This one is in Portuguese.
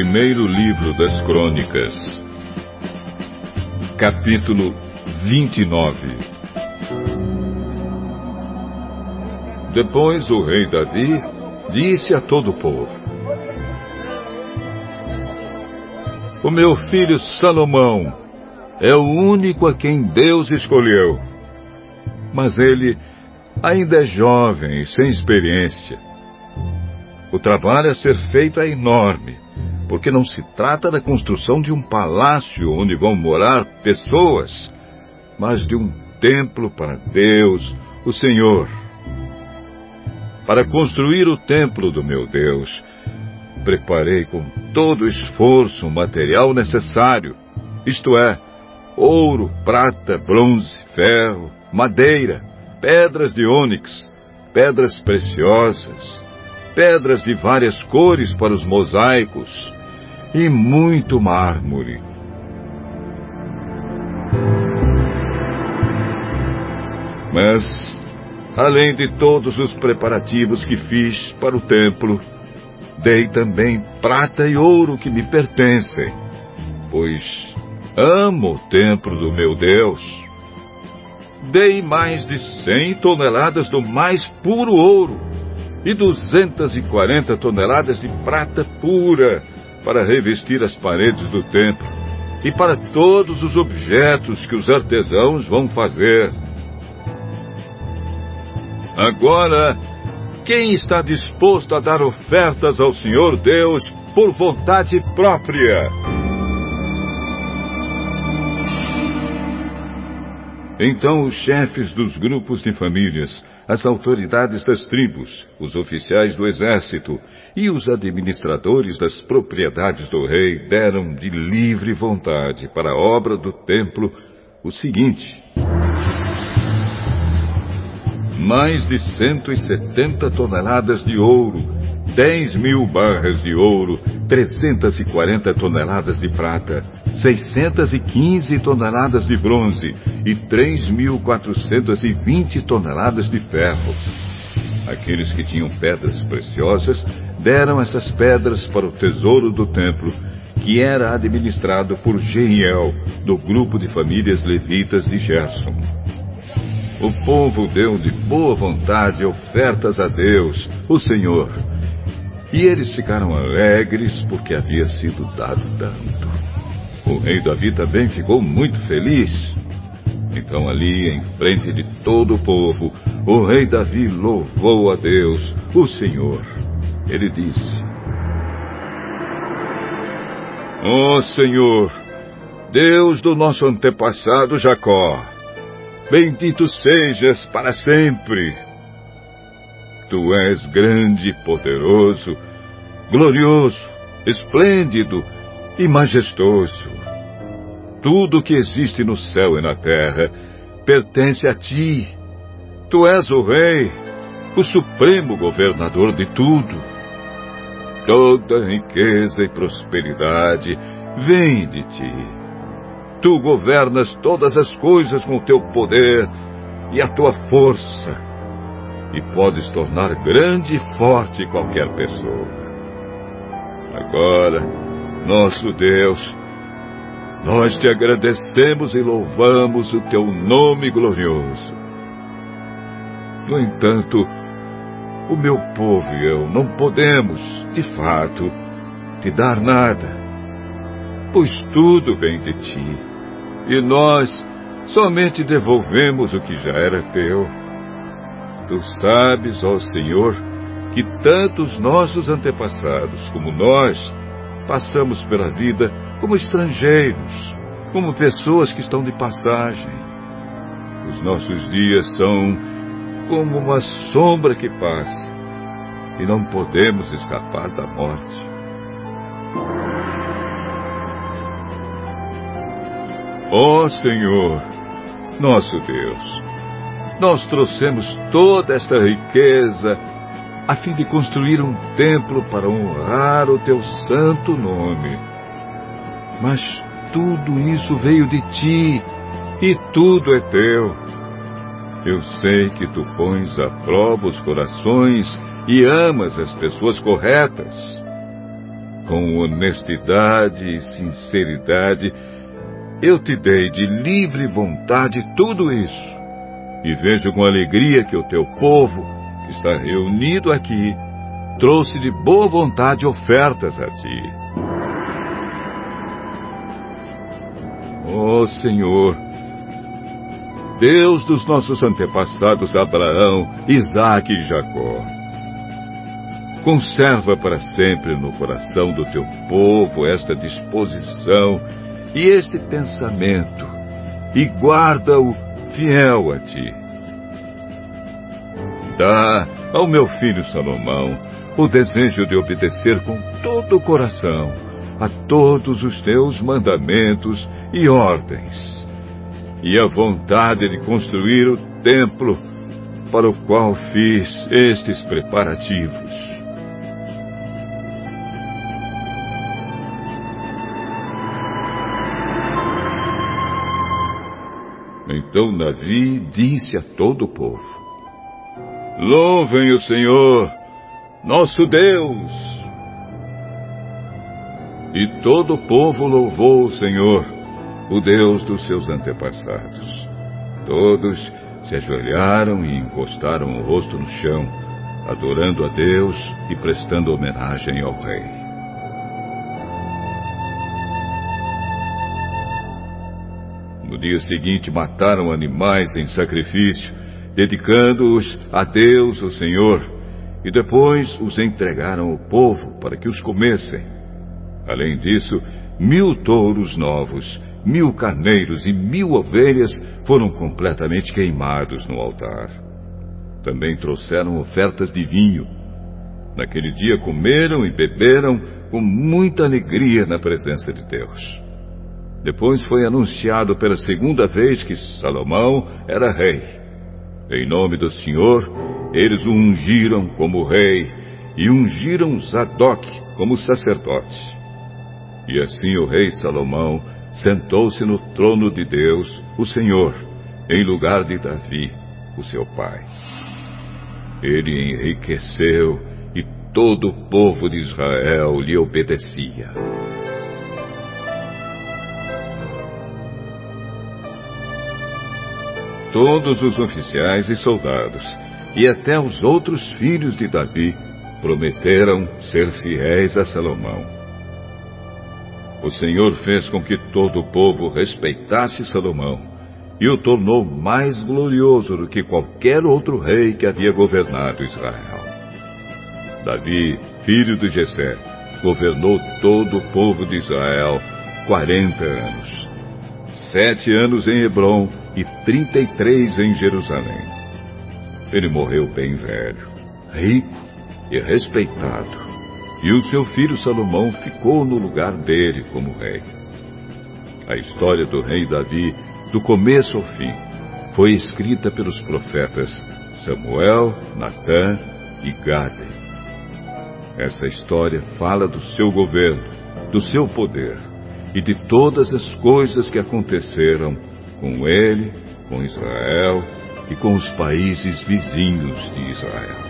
Primeiro Livro das Crônicas, capítulo 29 Depois o rei Davi disse a todo o povo: O meu filho Salomão é o único a quem Deus escolheu. Mas ele ainda é jovem e sem experiência. O trabalho a ser feito é enorme porque não se trata da construção de um palácio onde vão morar pessoas, mas de um templo para Deus, o Senhor. Para construir o templo do meu Deus, preparei com todo o esforço o material necessário, isto é, ouro, prata, bronze, ferro, madeira, pedras de ônix, pedras preciosas, pedras de várias cores para os mosaicos, e muito mármore. Mas, além de todos os preparativos que fiz para o templo, dei também prata e ouro que me pertencem, pois amo o templo do meu Deus. Dei mais de cem toneladas do mais puro ouro e duzentas e quarenta toneladas de prata pura para revestir as paredes do templo e para todos os objetos que os artesãos vão fazer. Agora, quem está disposto a dar ofertas ao Senhor Deus por vontade própria? Então os chefes dos grupos de famílias, as autoridades das tribos, os oficiais do exército e os administradores das propriedades do rei deram de livre vontade para a obra do templo o seguinte: mais de 170 toneladas de ouro, 10 mil barras de ouro, 340 toneladas de prata, 615 toneladas de bronze e 3.420 toneladas de ferro. Aqueles que tinham pedras preciosas deram essas pedras para o tesouro do templo, que era administrado por Jeiel, do grupo de famílias levitas de Gerson. O povo deu de boa vontade ofertas a Deus, o Senhor, e eles ficaram alegres porque havia sido dado tanto. O rei Davi também ficou muito feliz. Então, ali, em frente de todo o povo, o rei Davi louvou a Deus, o Senhor. Ele disse: Ó oh, Senhor, Deus do nosso antepassado Jacó, bendito sejas para sempre. Tu és grande poderoso, glorioso, esplêndido e majestoso. Tudo que existe no céu e na terra pertence a ti. Tu és o Rei, o supremo governador de tudo. Toda riqueza e prosperidade vem de ti. Tu governas todas as coisas com o teu poder e a tua força e podes tornar grande e forte qualquer pessoa. Agora, nosso Deus, nós te agradecemos e louvamos o teu nome glorioso. No entanto, o meu povo e eu não podemos, de fato, te dar nada, pois tudo vem de ti, e nós somente devolvemos o que já era teu. Tu sabes, ó Senhor, que tanto os nossos antepassados como nós passamos pela vida como estrangeiros, como pessoas que estão de passagem. Os nossos dias são como uma sombra que passa e não podemos escapar da morte. Ó Senhor, nosso Deus, nós trouxemos toda esta riqueza a fim de construir um templo para honrar o teu santo nome. Mas tudo isso veio de ti e tudo é teu. Eu sei que tu pões à prova os corações e amas as pessoas corretas. com honestidade e sinceridade, eu te dei de livre vontade tudo isso. E vejo com alegria que o teu povo, que está reunido aqui, trouxe de boa vontade ofertas a ti. Ó oh, Senhor, Deus dos nossos antepassados Abraão, Isaque e Jacó, conserva para sempre no coração do teu povo esta disposição e este pensamento, e guarda-o fiel a ti. Dá ao meu filho Salomão o desejo de obedecer com todo o coração a todos os teus mandamentos e ordens, e a vontade de construir o templo para o qual fiz estes preparativos. Então Davi disse a todo o povo: Louvem o Senhor, nosso Deus! E todo o povo louvou o Senhor, o Deus dos seus antepassados. Todos se ajoelharam e encostaram o rosto no chão, adorando a Deus e prestando homenagem ao Rei. No dia seguinte mataram animais em sacrifício, dedicando-os a Deus, o Senhor, e depois os entregaram ao povo para que os comessem. Além disso, mil touros novos, mil carneiros e mil ovelhas foram completamente queimados no altar. Também trouxeram ofertas de vinho. Naquele dia comeram e beberam com muita alegria na presença de Deus. Depois foi anunciado pela segunda vez que Salomão era rei. Em nome do Senhor, eles o ungiram como rei e ungiram Zadok como sacerdote. E assim o rei Salomão sentou-se no trono de Deus, o Senhor, em lugar de Davi, o seu pai. Ele enriqueceu e todo o povo de Israel lhe obedecia. Todos os oficiais e soldados, e até os outros filhos de Davi, prometeram ser fiéis a Salomão. O Senhor fez com que todo o povo respeitasse Salomão e o tornou mais glorioso do que qualquer outro rei que havia governado Israel. Davi, filho de Jessé, governou todo o povo de Israel quarenta anos sete anos em Hebron e trinta e três em Jerusalém. Ele morreu bem velho, rico e respeitado, e o seu filho Salomão ficou no lugar dele como rei. A história do rei Davi, do começo ao fim, foi escrita pelos profetas Samuel, Natã e Gade. Essa história fala do seu governo, do seu poder e de todas as coisas que aconteceram com ele, com Israel e com os países vizinhos de Israel.